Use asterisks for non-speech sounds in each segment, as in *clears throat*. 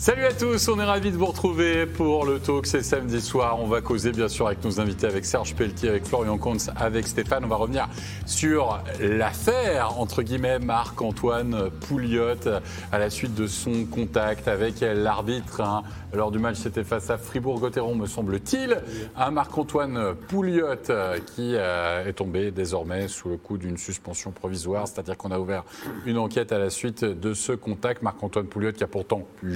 Salut à tous, on est ravis de vous retrouver pour le talk, c'est samedi soir. On va causer bien sûr avec nos invités, avec Serge Pelletier, avec Florian Comte, avec Stéphane. On va revenir sur l'affaire, entre guillemets, Marc-Antoine Pouliot, à la suite de son contact avec l'arbitre. hein. Lors du match, c'était face à Fribourg-Gotteron, me semble-t-il. Marc-Antoine Pouliot euh, qui euh, est tombé désormais sous le coup d'une suspension provisoire, c'est-à-dire qu'on a ouvert une enquête à la suite de ce contact. Marc-Antoine Pouliot qui a pourtant pu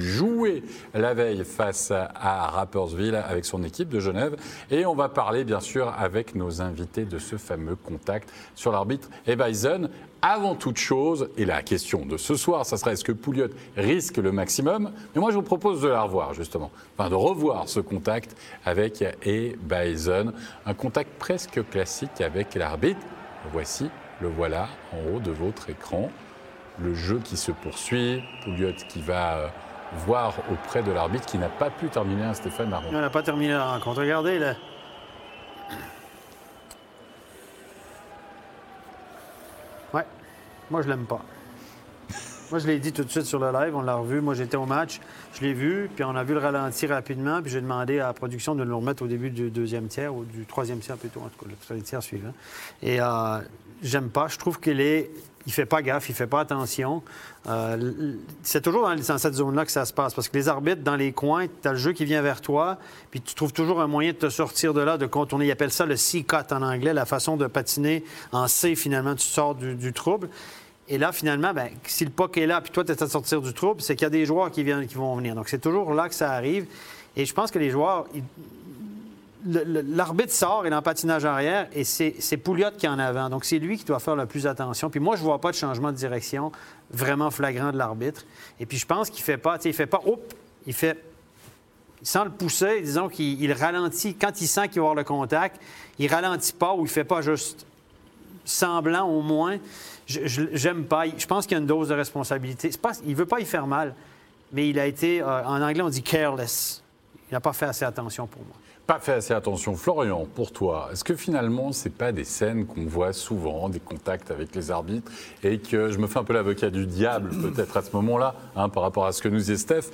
la veille face à Rappersville avec son équipe de Genève. Et on va parler bien sûr avec nos invités de ce fameux contact sur l'arbitre Ebeisen. Avant toute chose, et la question de ce soir, ça sera est-ce que Pouliot risque le maximum? Mais moi, je vous propose de la revoir, justement. Enfin, de revoir ce contact avec Ebeisen. Un contact presque classique avec l'arbitre. Voici, le voilà en haut de votre écran. Le jeu qui se poursuit. Pouliot qui va euh, voir auprès de l'arbitre qui n'a pas pu terminer un Stéphane Marron. On n'a pas terminé la rencontre. Regardez, là. Ouais. Moi, je l'aime pas. Moi, je l'ai dit tout de suite sur le live, on l'a revu. Moi, j'étais au match, je l'ai vu, puis on a vu le ralenti rapidement, puis j'ai demandé à la production de le remettre au début du deuxième tiers, ou du troisième tiers plutôt, en tout cas, le tiers suivant. Et euh, j'aime pas. Je trouve qu'il est. Il fait pas gaffe, il fait pas attention. Euh, c'est toujours dans, cette zone-là que ça se passe, parce que les arbitres, dans les coins, tu as le jeu qui vient vers toi, puis tu trouves toujours un moyen de te sortir de là, de contourner. Ils appellent ça le C-cut en anglais, la façon de patiner en C, finalement, tu sors du trouble. Et là, finalement, ben, si le puck est là, puis toi, tu es à sortir du trouble, c'est qu'il y a des joueurs qui, viennent, qui vont venir. Donc, c'est toujours là que ça arrive. Et je pense que les joueurs, l'arbitre sort et le patinage arrière, et c'est Pouliot qui est en avant. Donc, c'est lui qui doit faire le plus attention. Puis moi, je vois pas de changement de direction vraiment flagrant de l'arbitre. Et puis, je pense qu'il fait pas, tu sais, il fait pas, hop, il fait sans le pousser, disons qu'il il ralentit. Quand il sent qu'il va avoir le contact, il ralentit pas ou il fait pas juste semblant au moins. J'aime pas. Je pense qu'il y a une dose de responsabilité. Il veut pas y faire mal, mais il a été, euh, en anglais, on dit careless. Il n'a pas fait assez attention pour moi. Pas fait assez attention. Florian, pour toi, est-ce que finalement, ce n'est pas des scènes qu'on voit souvent, des contacts avec les arbitres, et que je me fais un peu l'avocat du diable, *clears throat* peut-être à ce moment-là, hein, par rapport à ce que nous dit Steph,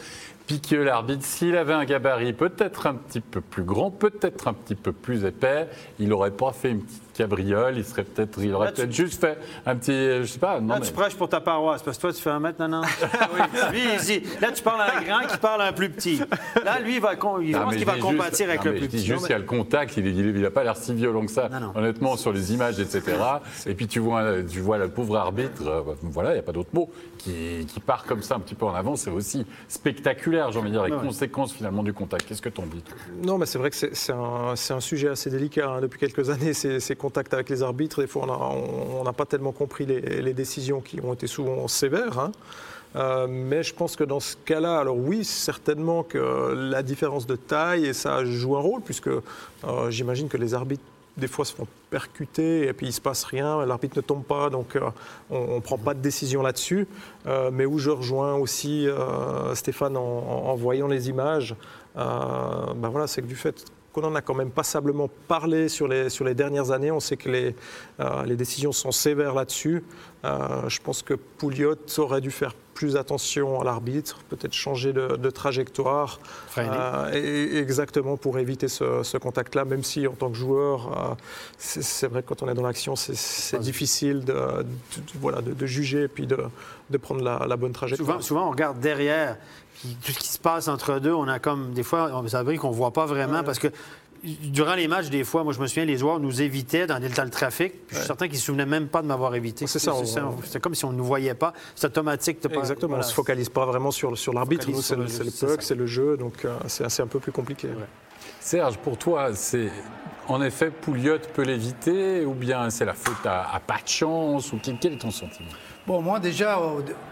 puis que l'arbitre, s'il avait un gabarit peut-être un petit peu plus grand, peut-être un petit peu plus épais, il n'aurait pas fait une petite cabriole, il, serait peut-être, il aurait tu- peut-être juste fait un petit, je sais pas, non Là, mais- tu prêches pour ta paroisse, parce que toi, tu fais un mètre, non, non. *laughs* oui. Là, tu parles à un grand qui parle à un plus petit. Là, lui, il va, con- il Ah, pense qu'il va juste- avec non, le mais plus je dis juste qu'il y a le contact, il n'a pas l'air si violent que ça, Non, non. honnêtement, sur les images, etc. *laughs* Et puis tu vois, tu vois le pauvre arbitre, euh, voilà, il n'y a pas d'autre mot, qui, qui part comme ça un petit peu en avant, c'est aussi spectaculaire, j'ai envie de dire, les Ouais, conséquences finalement du contact. Qu'est-ce que t'en dis Non, mais c'est vrai que c'est un, sujet assez délicat hein. depuis quelques années, ces, ces contacts avec les arbitres. Des fois, on n'a pas tellement compris les, les décisions qui ont été souvent sévères. hein. Euh, mais je pense que dans ce cas-là, alors oui, certainement que la différence de taille, et ça joue un rôle, puisque euh, j'imagine que les arbitres des fois se font percuter et puis il se passe rien, l'arbitre ne tombe pas, donc euh, on ne prend pas de décision là-dessus. Mais où je rejoins aussi Stéphane en, en- voyant les images, ben voilà, c'est que du fait qu'on en a quand même passablement parlé sur les, sur les dernières années, on sait que les, euh, les décisions sont sévères là-dessus. Euh, je pense que Pouliot aurait dû faire plus attention à l'arbitre, peut-être changer de, de trajectoire, euh, et- exactement pour éviter ce, ce contact-là, même si en tant que joueur, c'est vrai que quand on est dans l'action, c'est- difficile de, de- voilà, de, juger et puis de, de prendre la, la bonne trajectoire. Souvent, souvent, on regarde derrière, tout ce qui se passe entre deux, on a comme des fois, on s'abri qu'on ne voit pas vraiment parce que durant les matchs, des fois, moi je me souviens, les joueurs nous évitaient dans le dans le trafic. puis Je suis certain qu'ils ne se souvenaient même pas de m'avoir évité. C'est ça, on- C'est comme si on ne nous voyait pas. C'est automatique. pas- Exactement, voilà. on ne se focalise pas vraiment sur, sur l'arbitre, c'est le, le c'est le jeu, c'est puck, ça. c'est le jeu, donc euh, c'est un peu plus compliqué. Serge, pour toi, c'est en effet Pouliot peut l'éviter ou bien c'est la faute à, à pas de chance ou quel, quel est ton sentiment? Bon, moi, déjà,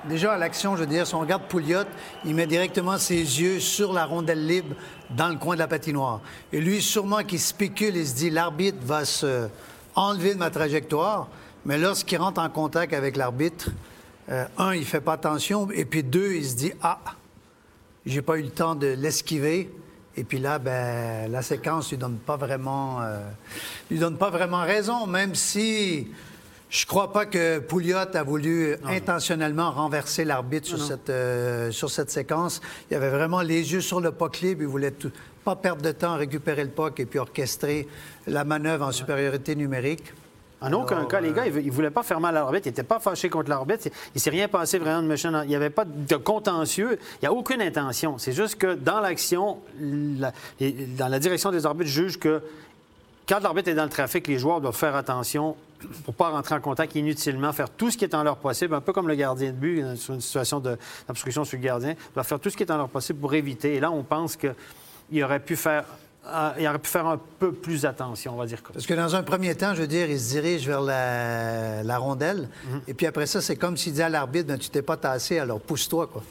déjà à l'action, je veux dire, si on regarde Pouliot, il met directement ses yeux sur la rondelle libre dans le coin de la patinoire. Et lui, sûrement qu'il spécule et se dit l'arbitre va se enlever de ma trajectoire. Mais lorsqu'il rentre en contact avec l'arbitre, euh, un, il fait pas attention. Et puis deux, il se dit ah, j'ai pas eu le temps de l'esquiver. Et puis là, ben, la séquence lui euh, lui donne pas vraiment raison, même si Je crois pas que Pouliot a voulu intentionnellement renverser l'arbitre sur cette, euh, sur cette séquence. Il avait vraiment les yeux sur le puck libre. Il voulait tout- pas perdre de temps à récupérer le puck et puis orchestrer la manœuvre en supériorité numérique. En aucun cas, les gars, ils ne voulaient pas faire mal à l'arbitre. Ils n'étaient pas fâchés contre l'arbitre. Il ne s'est rien passé vraiment de méchant. Il n'y avait pas de contentieux. Il n'y a aucune intention. C'est juste que dans l'action, la- dans la direction des arbitres, juge que quand l'arbitre est dans le trafic, les joueurs doivent faire attention pour ne pas rentrer en contact inutilement, faire tout ce qui est en leur possible, un peu comme le gardien de but euh, sur une situation d'obstruction sur le gardien, doivent faire tout ce qui est en leur possible pour éviter. Et là, on pense qu'il aurait pu faire... euh, il aurait pu faire un peu plus attention, on va dire. comme. Parce que dans un premier temps, je veux dire, il se dirige vers la, la rondelle. Et puis après ça, c'est comme s'il dit à l'arbitre, Ben, tu t'es pas tassé, alors pousse-toi, quoi.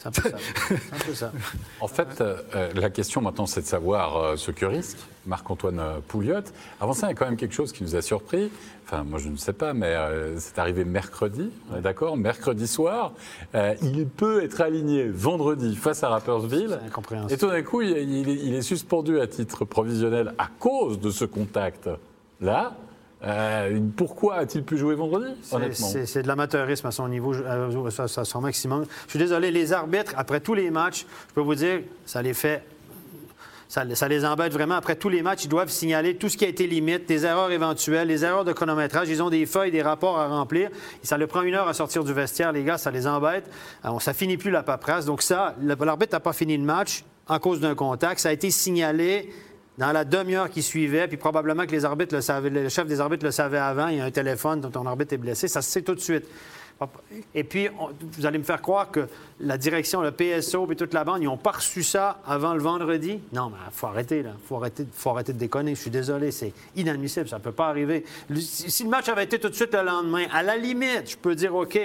C'est un peu ça. C'est un peu ça. En fait, euh, euh, la question maintenant, c'est de savoir euh, ce que risque Marc-Antoine Pouliot. Avant ça, il y a quand même quelque chose qui nous a surpris. Enfin, moi, je ne sais pas, mais euh, c'est arrivé mercredi, d'accord Mercredi soir. Il peut être aligné vendredi face à Rappersville. C'est incompréhensible. Et tout d'un coup, il, il est suspendu à titre provisionnel à cause de ce contact-là. Euh, pourquoi a-t-il pu jouer vendredi, C'est- honnêtement? C'est c'est de l'amateurisme à son niveau, je- à son- maximum. Je suis désolé, les arbitres, après tous les matchs, je peux vous dire, ça les fait. Ça, ça les embête vraiment. Après tous les matchs, ils doivent signaler tout ce qui a été limite, des erreurs éventuelles, les erreurs de chronométrage. Ils ont des feuilles, des rapports à remplir. Et ça leur prend une heure à sortir du vestiaire, les gars, ça les embête. Alors, ça finit plus la paperasse. Donc ça, l'arbitre n'a pas fini le match en cause d'un contact. Ça a été signalé dans la demi-heure qui suivait, puis probablement que les arbitres le savaient, le chef des arbitres le savait avant, il y a un téléphone dont ton arbitre est blessé, ça se sait tout de suite. Et puis, vous allez me faire croire que la direction, le PSO et toute la bande, ils n'ont pas reçu ça avant le vendredi? Non, mais il faut arrêter, là. Faut arrêter, faut arrêter de déconner. Je suis désolé, c'est inadmissible, ça ne peut pas arriver. Si le match avait été tout de suite le lendemain, à la limite, je peux dire OK.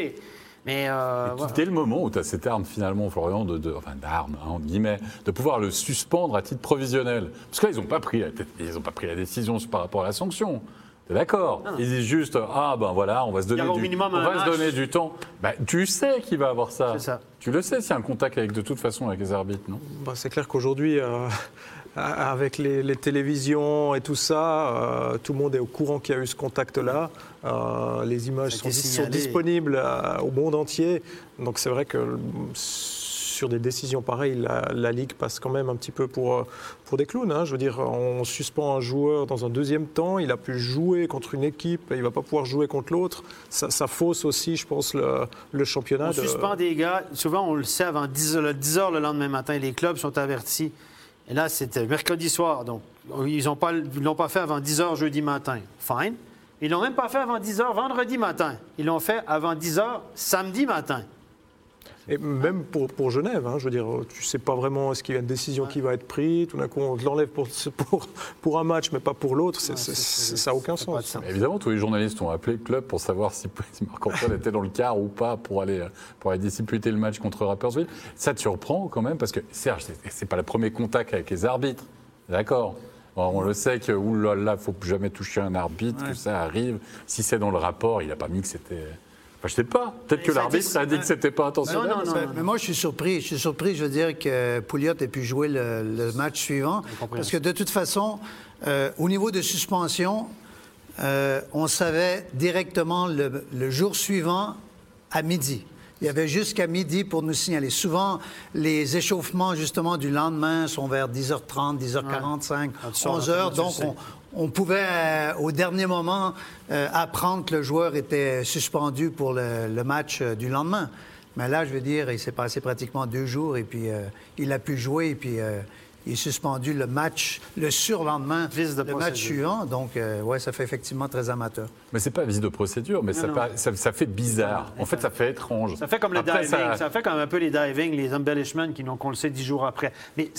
Mais euh, voilà. Dès le moment où tu as cette arme, finalement, Florian, de, de- enfin d'arme, hein, entre guillemets, de pouvoir le suspendre à titre provisionnel. Parce que là, ils n'ont pas, pris la tête- ils ont pas pris la décision par rapport à la sanction. T'es d'accord Ils disent juste Ah, ben voilà, on va se donner, du, minimum on va se donner du temps. Ben, tu sais qu'il va avoir ça. C'est ça. Tu le sais a un contact avec, de toute façon avec les arbitres, non? Bah, c'est clair qu'aujourd'hui, euh, *laughs* avec les, les télévisions et tout ça, euh, tout le monde est au courant qu'il y a eu ce contact-là. Euh, les images sont, sont disponibles euh, au monde entier. Donc c'est vrai que sur des décisions pareilles, la, la Ligue passe quand même un petit peu pour, euh, pour des clowns. hein. Je veux dire, on suspend un joueur dans un deuxième temps, il a pu jouer contre une équipe, il ne va pas pouvoir jouer contre l'autre. Ça, ça fausse aussi, je pense, le, le championnat. On de- suspend des gars. Souvent, on le sait avant 10 heures, le 10 heures le lendemain matin. Les clubs sont avertis. Et là, c'était mercredi soir. Donc, ils n'ont pas, l'ont pas fait avant 10 heures jeudi matin. Fine. Ils l'ont même pas fait avant 10 heures vendredi matin. Ils l'ont fait avant 10 heures samedi matin. Et même pour, pour Genève, hein, je veux dire, tu sais pas vraiment est-ce qu'il y a une décision qui va être prise, tout d'un coup on te l'enlève pour, *laughs* pour, pour un match mais pas pour l'autre, ça n'a aucun sens. de sens. Évidemment, tous les journalistes ont appelé le club pour savoir si, *laughs* si Marc-Antoine était dans le quart ou pas pour aller, pour aller disputer le match contre Rapperswil. Ça te surprend quand même parce que, Serge, c'est- c'est pas le premier contact avec les arbitres. D'accord on le sait que, oulala, faut plus jamais toucher un arbitre, que ça arrive. Si c'est dans le rapport, il n'a pas mis que c'était. Enfin, je sais pas. Peut-être que ça a l'arbitre a dit que c'était pas intentionnel. Non, non, non. Ben, mais moi, je suis surpris. Je suis surpris, je veux dire, que Pouliot ait pu jouer le, le match suivant. Parce que de toute façon, euh, au niveau de suspension, euh, on savait directement le, le jour suivant à midi. Il y avait jusqu'à midi pour nous signaler. Souvent, les échauffements, justement, du lendemain sont vers 10h30, 10h45, Quand tu sors, 11h. tu le Donc, on, on pouvait, euh, au dernier moment, euh, apprendre que le joueur était suspendu pour le, match euh, du lendemain. Mais là, je veux dire, il s'est passé pratiquement deux jours et puis il a pu jouer et puis il est suspendu le match, le surlendemain, de le match suivant. Donc, euh, ouais, ça fait effectivement très amateur. Mais c'est pas vice de procédure, mais ça, non. pa- ça- ça fait bizarre. En fait, ça fait étrange. Ça fait comme le Après, diving. ça- Ça... fait comme un peu les diving, les embellishments qui n'ont qu'on le sait dix jours après. Mais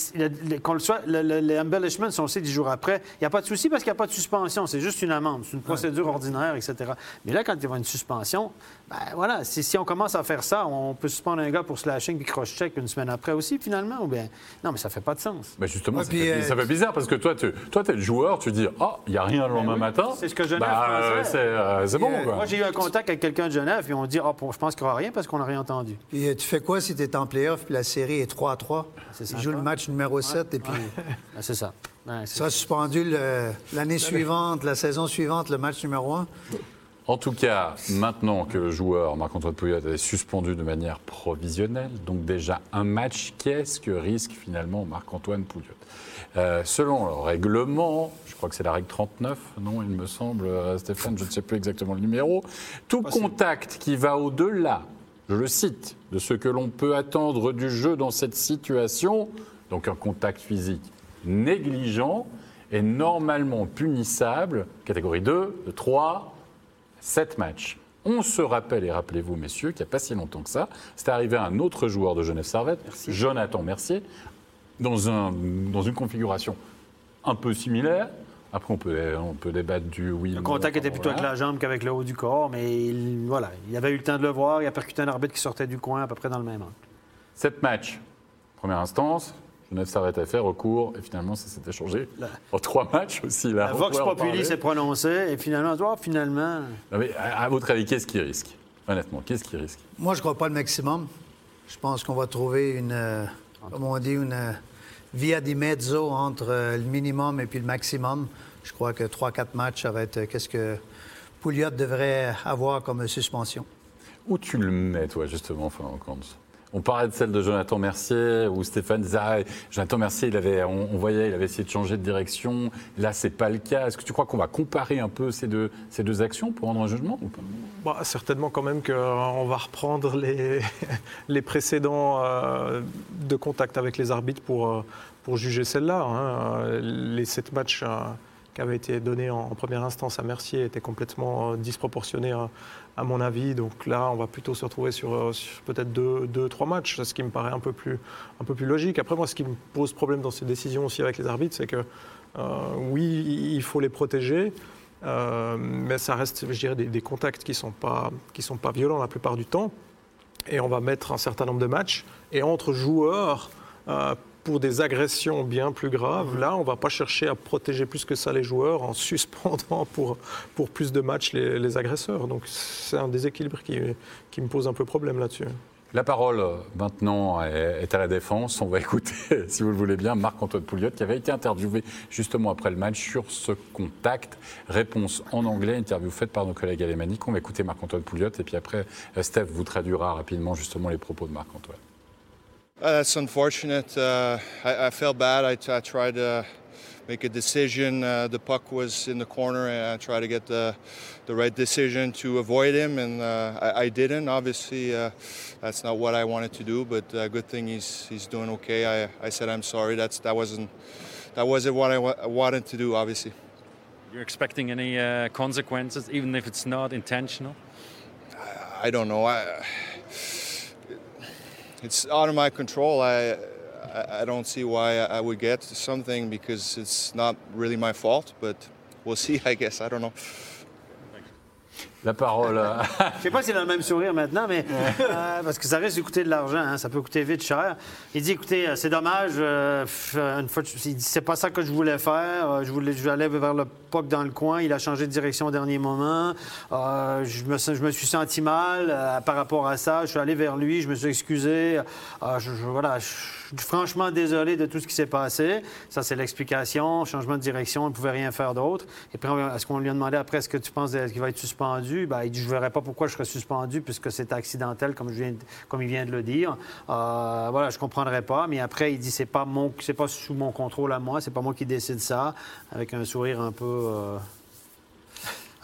qu'on le soit, le- le- les embellishments, si on le sait dix jours après, il n'y a pas de souci parce qu'il n'y a pas de suspension. C'est juste une amende. C'est une procédure ordinaire, etc. Mais là, quand il y a une suspension, ben voilà, si, si on commence à faire ça, on peut suspendre un gars pour slashing puis cross-check une semaine après aussi, finalement. Ou bien... Non, mais ça fait pas de sens. Ben justement, Ouais, ça, fait, euh, ça fait bizarre parce que toi, tu toi, es le joueur, tu dis Ah, il n'y a rien le lendemain oui, matin. c'est ce que Genève bah, euh, C'est euh, c'est bon, euh, quoi. Moi, j'ai eu un contact avec quelqu'un de Genève, puis on dit Ah, bon, je pense qu'il n'y aura rien parce qu'on n'a rien entendu. Puis euh, tu fais quoi si tu es en playoff puis la série est 3 à 3? C'est Tu joues le match numéro 7 et puis *laughs* Ben, c'est ça. Ben, c'est tu seras suspendu l'année suivante, la saison suivante, le match numéro 1. En tout cas, maintenant que le joueur Marc-Antoine Pouillot est suspendu de manière provisionnelle, donc déjà un match, qu'est-ce que risque finalement Marc-Antoine Pouillot Euh, Selon le règlement, je crois que c'est la règle 39, non, il me semble, euh, Stéphane, je ne sais plus exactement le numéro, tout contact qui va au-delà, je le cite, de ce que l'on peut attendre du jeu dans cette situation, donc un contact physique négligent, est normalement punissable, catégorie 2, de 3 7 matchs. On se rappelle, et rappelez-vous, messieurs, qu'il n'y a pas si longtemps que ça, c'est arrivé à un autre joueur de Genève Servette, Jonathan Mercier, dans, un, dans une configuration un peu similaire. Après, on peut, on peut débattre du oui. Le contact était plutôt avec la jambe qu'avec le haut du corps, mais il, voilà, il avait eu le temps de le voir. Il a percuté un arbitre qui sortait du coin à peu près dans le même angle. 7 matchs, première instance. Genève Servette a fait recours, et finalement, ça s'était changé en trois matchs aussi. Là, La Vox Populi s'est prononcé, et finalement, oh, finalement, Non, mais à, à votre avis, qu'est-ce qui risque? Honnêtement, qu'est-ce qui risque? Moi, je ne crois pas le maximum. Je pense qu'on va trouver une, euh, comme on dit, une euh, via di mezzo entre euh, le minimum et puis le maximum. Je crois que 3-4 matchs, ça va être euh, qu'est-ce que Pouliot devrait avoir comme suspension. Où tu le mets, toi, justement, Florent Kantz On parlait de celle de Jonathan Mercier, où Stéphane disait ah, Jonathan Mercier, avait, on, voyait, il avait essayé de changer de direction. Là, c'est pas le cas. Est-ce que tu crois qu'on va comparer un peu ces deux, ces deux actions pour rendre un jugement Bah, certainement quand même qu'on va reprendre les, *laughs* les précédents euh, de contact avec les arbitres pour, euh, pour juger celle-là. hein. Les sept matchs euh, qui avaient été donnés en, première instance à Mercier étaient complètement euh, disproportionnés à, à mon avis. Donc là, on va plutôt se retrouver sur, euh, peut-être deux, deux, trois matchs, ce qui me paraît un peu, plus, un peu plus logique. Après, moi, ce qui me pose problème dans ces décisions aussi avec les arbitres, c'est que euh, oui, il faut les protéger. Euh, mais ça reste, je dirais, des, contacts qui ne sont, pas- sont pas violents la plupart du temps. Et on va mettre un certain nombre de matchs. Et entre joueurs, euh, pour des agressions bien plus graves, là, on ne va pas chercher à protéger plus que ça les joueurs en suspendant *laughs* pour, pour plus de matchs les, les agresseurs. Donc c'est un déséquilibre qui, qui me pose un peu problème là-dessus. La parole euh, maintenant est est à la défense. On va *laughs* écouter, si vous le voulez bien, Marc-Antoine Pouliot qui avait été interviewé justement après le match sur ce contact. Réponse en anglais, interview faite par nos collègues alémaniques. On va écouter Marc-Antoine Pouliot et puis après, euh, Steph vous traduira rapidement justement les propos de Marc-Antoine. Uh, that's unfortunate. Uh, I, I felt bad. I, I tried to make a decision. Uh, the puck was in the corner, and I tried to get the, the right decision to avoid him, and uh, I, I didn't. Obviously, uh, that's not what I wanted to do, but uh, good thing he's he's doing okay. I, I said I'm sorry. That's that wasn't that wasn't what I wa- wanted to do. Obviously. You're expecting any uh, consequences, even if it's not intentional? I don't know. I, it's out of my control. I, I, I don't see why I would get something because it's not really my fault. But we'll *laughs* see. I guess I don't know. La parole à... Je sais pas s'il a le même sourire maintenant, mais euh, parce que ça risque de coûter de l'argent, hein, ça peut coûter vite cher. Il dit, écoutez, euh, c'est dommage, euh, euh, une fois, il dit, c'est pas ça que je voulais faire. euh, Je voulais, je allais vers le puck dans le coin. Il a changé de direction au dernier moment. Euh, je, me, sens- je me suis senti mal euh, par rapport à ça. Je suis allé vers lui, je me suis excusé. Euh, je, je- voilà, je suis franchement désolé de tout ce qui s'est passé. Ça, c'est l'explication. Changement de direction, on ne pouvait rien faire d'autre. Et puis, est-ce qu'on lui a demandé après, est-ce que tu penses qu'il va être suspendu? Ben, il dit, je ne verrais pas pourquoi je serais suspendu puisque c'est accidentel, comme, je viens comme il vient de le dire. Euh, voilà, je ne comprendrais pas. Mais après, il dit, c'est pas mon, c'est pas sous mon contrôle à moi, c'est pas moi qui décide ça, avec un sourire un peu. euh,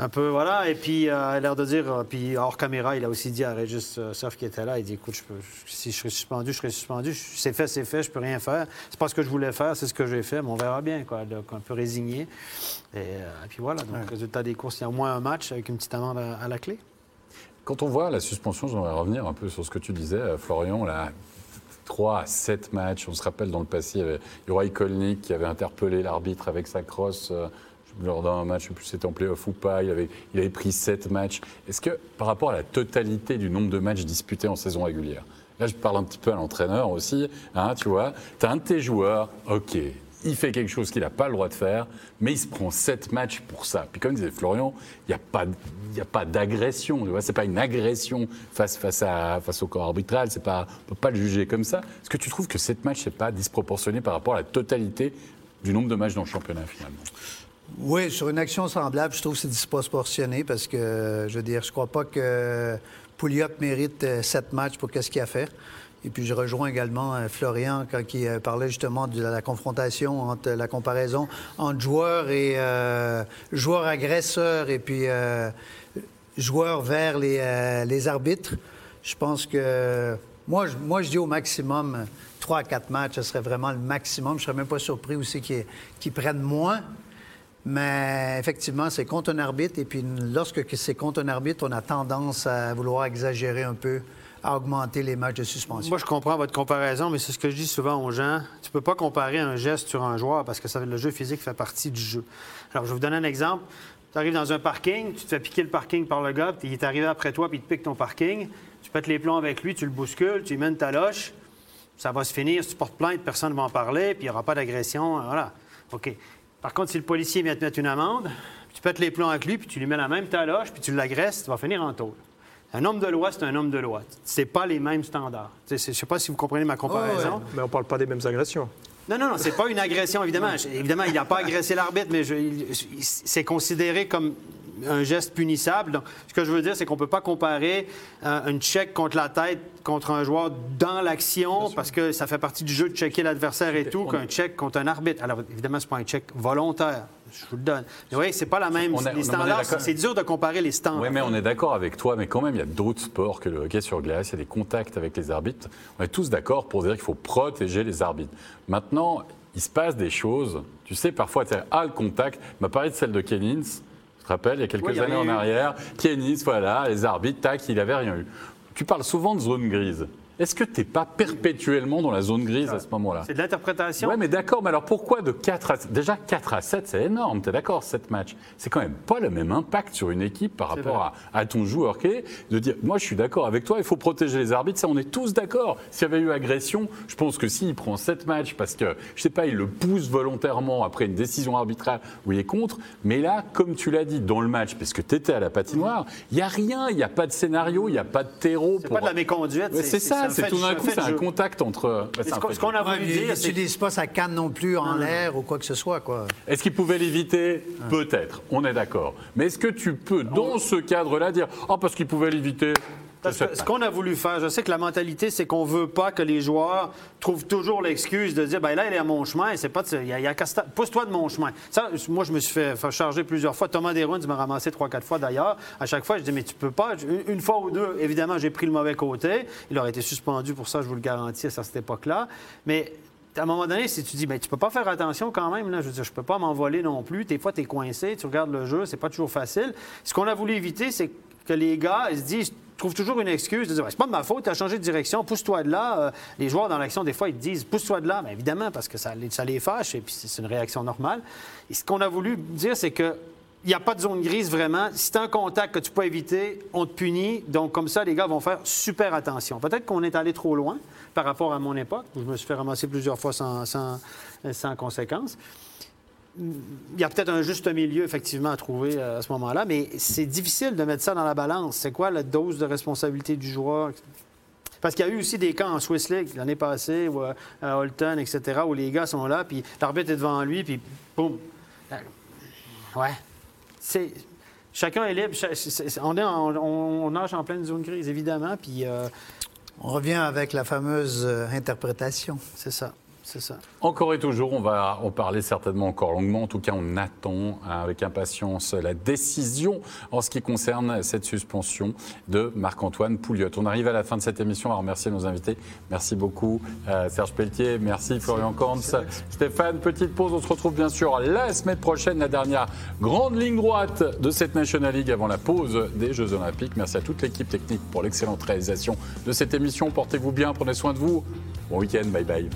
un peu, voilà. Et puis, euh, il a l'air de dire, euh, puis hors caméra, il a aussi dit à Régis euh, Soff qui était là, il dit, écoute, je peux- si je serais suspendu, je serais suspendu. C'est fait, c'est fait, je peux rien faire. C'est pas ce que je voulais faire, c'est ce que j'ai fait, mais on verra bien, quoi. Donc, un peu résigné. Et, euh, et puis voilà, donc, résultat des courses, il y a au moins un match avec une petite amende à, à la clé. Quand on voit la suspension, j'aimerais revenir un peu sur ce que tu disais, euh, Florian, là, 3 à 7 matchs. On se rappelle dans le passé, il y avait Juraj Kolnik qui avait interpellé l'arbitre avec sa crosse euh, lors d'un match, je ne sais plus si c'était en playoff ou pas. Il avait, pris 7 matchs. Est-ce que par rapport à la totalité du nombre de matchs disputés en saison régulière, là je parle un petit peu à l'entraîneur aussi, hein, tu vois, tu as un de tes joueurs, ok, il fait quelque chose qu'il n'a pas le droit de faire, mais il se prend 7 matchs pour ça. Puis comme disait Florian, il n'y a pas, d'agression, vois, c'est pas une agression face, face, à, face au corps arbitral, pas, on peut pas le juger comme ça. Est-ce que tu trouves que 7 matchs, c'est pas disproportionné par rapport à la totalité du nombre de matchs dans le championnat finalement? Oui, sur une action semblable, je trouve que c'est disproportionné parce que, je veux dire, je crois pas que Pouliot mérite euh, sept matchs pour qu'est-ce qu'il a fait. Et puis, je rejoins également euh, Florian quand il euh, parlait justement de la confrontation, entre la comparaison entre joueurs et joueurs agresseurs et puis joueurs vers les, arbitres. Je pense que moi, je, dis au maximum 3 à 4 matchs, ce serait vraiment le maximum. Je serais même pas surpris aussi qu'ils prennent moins. Mais effectivement, c'est contre un arbitre. Et puis, lorsque c'est contre un arbitre, on a tendance à vouloir exagérer un peu, à augmenter les matchs de suspension. Moi, je comprends votre comparaison, mais c'est ce que je dis souvent aux gens. Tu peux pas comparer un geste sur un joueur parce que ça, le jeu physique fait partie du jeu. Alors, je vais vous donner un exemple. Tu arrives dans un parking, tu te fais piquer le parking par le gars, puis il est arrivé après toi, puis il te pique ton parking. Tu pètes les plombs avec lui, tu le bouscules, tu lui mènes ta loche. Ça va se finir. Si tu portes plainte, personne ne va en parler, puis il n'y aura pas d'agression. Voilà. OK. Par contre, si le policier vient te mettre une amende, tu pètes les plombs avec lui, puis tu lui mets la même taloche, puis tu l'agresses, tu vas finir en tôle. Un homme de loi, c'est un homme de loi. C'est pas les mêmes standards. Je ne sais pas si vous comprenez ma comparaison. Mais on ne parle pas des mêmes agressions. Non, non, non, c'est pas une agression, évidemment. *laughs* Évidemment, il n'a pas agressé l'arbitre, mais c'est considéré comme un geste punissable. Donc, ce que je veux dire, c'est qu'on ne peut pas comparer euh, une check contre la tête contre un joueur dans l'action, parce que ça fait partie du jeu de checker l'adversaire et tout, qu'un check contre un arbitre. Alors, évidemment, ce n'est pas un check volontaire. Je vous le donne. Mais oui, c'est pas la même. Est les standards, c'est dur de comparer les standards. Oui, mais on est d'accord avec toi, mais quand même, il y a d'autres sports que le hockey sur glace, il y a des contacts avec les arbitres. On est tous d'accord pour dire qu'il faut protéger les arbitres. Maintenant, il se passe des choses. Tu sais, parfois, tu ah, le contact, m'a parlé de celle de Kennins, tu te rappelles, il y a quelques années en eu. arrière. Kennins, voilà, les arbitres, tac, il n'avait rien eu. Tu parles souvent de zone grise. Est-ce que tu n'es pas perpétuellement dans la zone grise à ce moment-là? C'est de l'interprétation. Ouais, mais d'accord, mais alors pourquoi de 4 à Déjà 4 à 7, c'est énorme, t'es d'accord, 7 matchs. C'est quand même pas le même impact sur une équipe par rapport à, à ton joueur qui est de dire moi je suis d'accord avec toi, il faut protéger les arbitres, ça on est tous d'accord. S'il y avait eu agression, je pense que s'il prend 7 matchs parce que, je sais pas, il le pousse volontairement après une décision arbitrale où il est contre, mais là, comme tu l'as dit dans le match, parce que tu étais à la patinoire, il n'y a rien, il n'y a pas de scénario, il n'y a pas de terreau. C'est pour- pas de la méconduite. Ouais, c'est ça, c'est tout du- d'un un coup, c'est un contact entre. c'est Ce qu'on- a voulu dire, c'est n'utilise pas sa canne non plus en l'air ou quoi que ce soit. Quoi. Est-ce qu'il pouvait l'éviter Peut-être, on est d'accord. Mais est-ce que tu peux, dans ce cadre-là, dire Ah, parce qu'il pouvait l'éviter Ce qu'on a voulu faire, je sais que la mentalité, c'est qu'on veut pas que les joueurs trouvent toujours l'excuse de dire, ben là, il est à mon chemin, c'est pas, il y a, a qu'à se ta- pousse-toi de mon chemin. Ça, moi, je me suis fait, charger plusieurs fois. Thomas Desrounes m'a ramassé trois, quatre fois d'ailleurs. À chaque fois, je dis, mais tu peux pas. Une, fois ou deux, évidemment, j'ai pris le mauvais côté. Il aurait été suspendu pour ça, je vous le garantis, à cette époque-là. Mais à un moment donné, si tu dis, ben, tu peux pas faire attention quand même, je veux dire, je peux pas m'envoler non plus. Des fois, tu es coincé, tu regardes le jeu, c'est pas toujours facile. Ce qu'on a voulu éviter, c'est que les gars, ils se disent, trouvent toujours une excuse de dire, Ben, c'est pas de ma faute, tu as changé de direction, pousse-toi de là. Euh, les joueurs dans l'action, des fois, ils te disent, pousse-toi de là. Bien évidemment, parce que ça, les- ça les fâche et puis c'est une réaction normale. Et ce qu'on a voulu dire, c'est que. Il n'y a pas de zone grise vraiment. Si tu un contact que tu peux éviter, on te punit. Donc, comme ça, les gars vont faire super attention. Peut-être qu'on est allé trop loin par rapport à mon époque, où je me suis fait ramasser plusieurs fois sans, sans, sans conséquence. Il y a peut-être un juste milieu, effectivement, à trouver euh, à ce moment-là, mais c'est difficile de mettre ça dans la balance. C'est quoi la dose de responsabilité du joueur? Parce qu'il y a eu aussi des cas en Swiss League l'année passée, ou à à Holton, etc., où les gars sont là, puis l'arbitre est devant lui, puis boum. Euh, Ouais. C'est... Chacun est libre. On, est en- on, nage en pleine zone grise, évidemment, puis euh, On revient avec la fameuse euh, interprétation. c'est ça. C'est ça. Encore et toujours, on va en parler certainement encore longuement. En tout cas, on attend hein, avec impatience la décision en ce qui concerne cette suspension de Marc-Antoine Pouliot. On arrive à la fin de cette émission. On va remercier nos invités. Merci beaucoup, euh, Serge Pelletier. Merci, Florian Korns. Stéphane, petite pause. On se retrouve bien sûr la semaine prochaine, la dernière grande ligne droite de cette National League avant la pause des Jeux Olympiques. Merci à toute l'équipe technique pour l'excellente réalisation de cette émission. Portez-vous bien, prenez soin de vous. Bon week-end, bye bye.